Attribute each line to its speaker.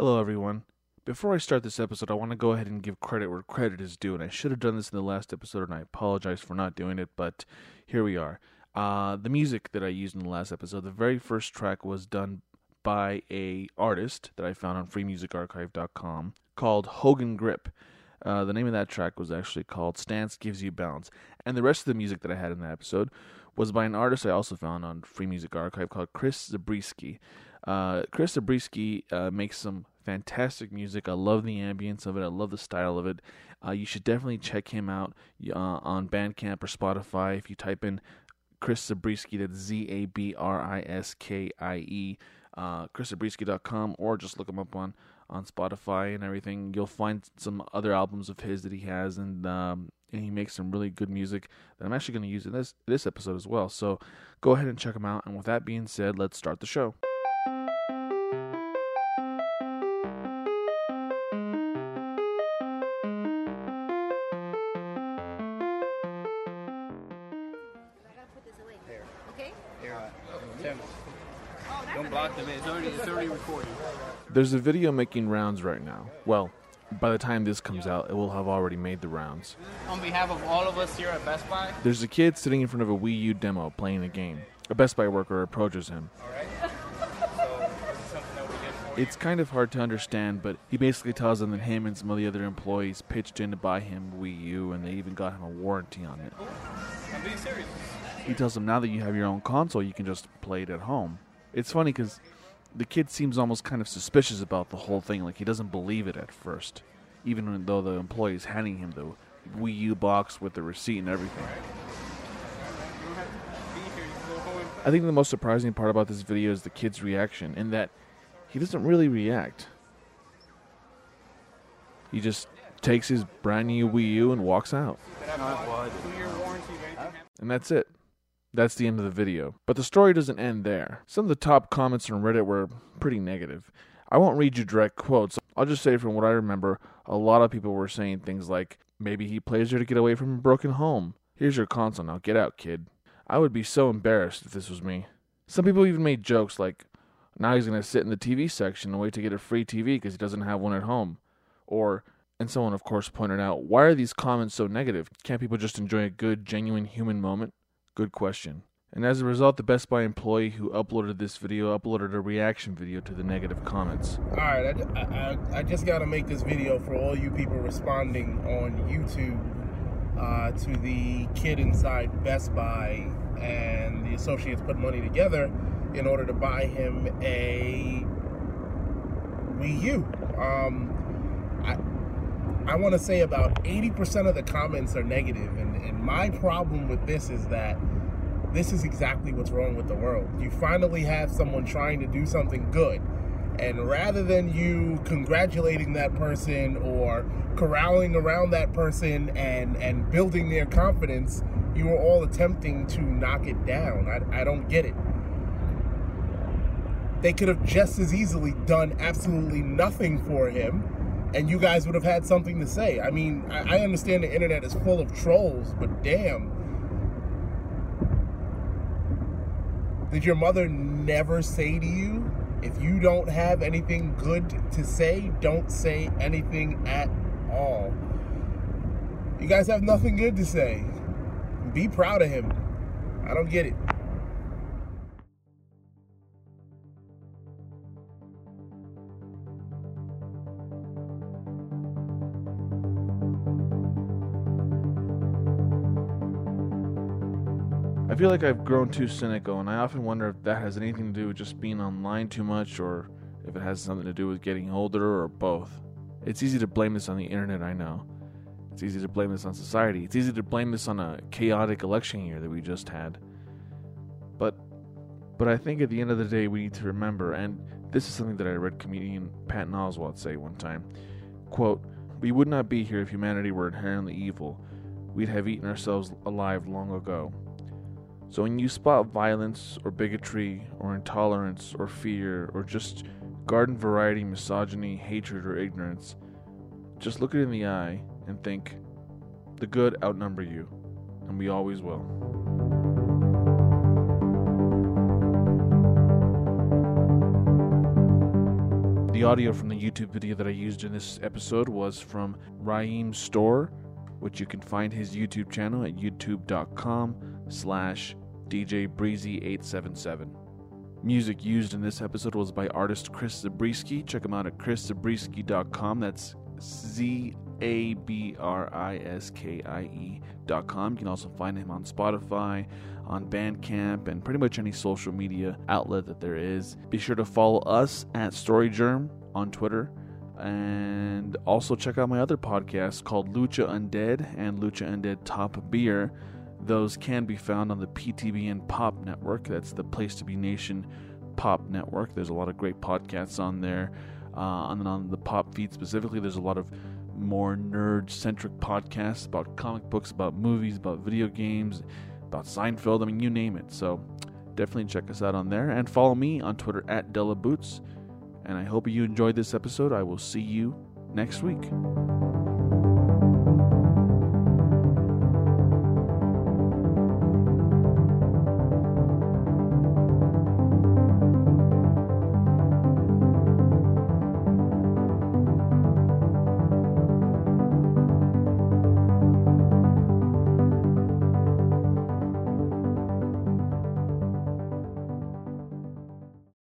Speaker 1: Hello, everyone. Before I start this episode, I want to go ahead and give credit where credit is due, and I should have done this in the last episode, and I apologize for not doing it, but here we are. Uh, the music that I used in the last episode, the very first track was done by a artist that I found on freemusicarchive.com called Hogan Grip. Uh, the name of that track was actually called Stance Gives You Balance. And the rest of the music that I had in that episode was by an artist I also found on Free Music Archive called Chris Zabriskie. Uh, Chris Zabriskie uh, makes some fantastic music. I love the ambience of it. I love the style of it. Uh, you should definitely check him out uh, on Bandcamp or Spotify. If you type in Chris Zabriskie, that's Z A B R I S K I E, uh, chriszabriskie.com, or just look him up on, on Spotify and everything. You'll find some other albums of his that he has, and, um, and he makes some really good music that I'm actually going to use in this, this episode as well. So go ahead and check him out. And with that being said, let's start the show.
Speaker 2: Don't block the. It's already, it's already.
Speaker 1: There's a video making rounds right now. Well, by the time this comes out, it will have already made the rounds.
Speaker 2: On behalf of all of us here at Best Buy,
Speaker 1: There's a kid sitting in front of a Wii U demo playing a game. A Best Buy worker approaches him.
Speaker 2: alright? So, this is something that we did for you.
Speaker 1: It's kind of hard to understand, but he basically tells them that him and some of the other employees pitched in to buy him Wii U and they even got him a warranty on it.
Speaker 2: I'm being serious.
Speaker 1: He tells them now that you have your own console, you can just play it at home. It's funny because the kid seems almost kind of suspicious about the whole thing, like he doesn't believe it at first, even though the employee is handing him the Wii U box with the receipt and everything.
Speaker 2: You don't have to be here. You can go home.
Speaker 1: I think the most surprising part about this video is the kid's reaction, in that he doesn't really react. He just takes his brand new Wii U and walks out.
Speaker 2: Two-year warranty. if anything happens.
Speaker 1: And that's it. That's the end of the video. But the story doesn't end there. Some of the top comments on Reddit were pretty negative. I won't read you direct quotes. I'll just say from what I remember, a lot of people were saying things like, maybe he plays her to get away from a broken home. Here's your console now, get out, kid. I would be so embarrassed if this was me. Some people even made jokes like, now he's going to sit in the TV section and wait to get a free TV because he doesn't have one at home. Or, and someone of course pointed out, why are these comments so negative? Can't people just enjoy a good, genuine human moment? Good question. And as a result, the Best Buy employee who uploaded this video uploaded a reaction video to the negative comments.
Speaker 3: All right, I, I, I just got to make this video for all you people responding on YouTube uh, to the kid inside Best Buy and the associates put money together in order to buy him a Wii U. Um, I, I want to say about 80% of the comments are negative, and, and my problem with this is that this is exactly what's wrong with the world. You finally have someone trying to do something good, and rather than you congratulating that person or corralling around that person and and building their confidence, you are all attempting to knock it down. I, I don't get it. They could have just as easily done absolutely nothing for him, and you guys would have had something to say. I mean, I, I understand the internet is full of trolls, but damn. Did your mother never say to you, if you don't have anything good to say, don't say anything at all? You guys have nothing good to say. Be proud of him. I don't get it.
Speaker 1: I feel like I've grown too cynical, and I often wonder if that has anything to do with just being online too much, or if it has something to do with getting older, or both. It's easy to blame this on the internet, I know. It's easy to blame this on society. It's easy to blame this on a chaotic election year that we just had. But but I think at the end of the day we need to remember, and this is something that I read comedian Patton Oswalt say one time. Quote, We would not be here if humanity were inherently evil. We'd have eaten ourselves alive long ago. So when you spot violence or bigotry or intolerance or fear or just garden variety misogyny, hatred, or ignorance, just look it in the eye and think, the good outnumber you, and we always will. The audio from the YouTube video that I used in this episode was from Raheem Store, which you can find his YouTube channel at youtube.com slash djbreezy877. Music used in this episode was by artist Chris Zabriskie. Check him out at chriszabriskie.com. That's Z A B R I S K I E.com. You can also find him on Spotify, on Bandcamp, and pretty much any social media outlet that there is. Be sure to follow us at StoryGerm on Twitter. And also check out my other podcast called Lucha Undead and Lucha Undead Top Beer. Those can be found on the PTBN Pop Network. That's the Place to Be Nation Pop Network. There's a lot of great podcasts on there. Uh, and on the pop feed specifically, there's a lot of more nerd centric podcasts about comic books, about movies, about video games, about Seinfeld. I mean, you name it. So definitely check us out on there and follow me on Twitter at Della Boots. And I hope you enjoyed this episode. I will see you next week.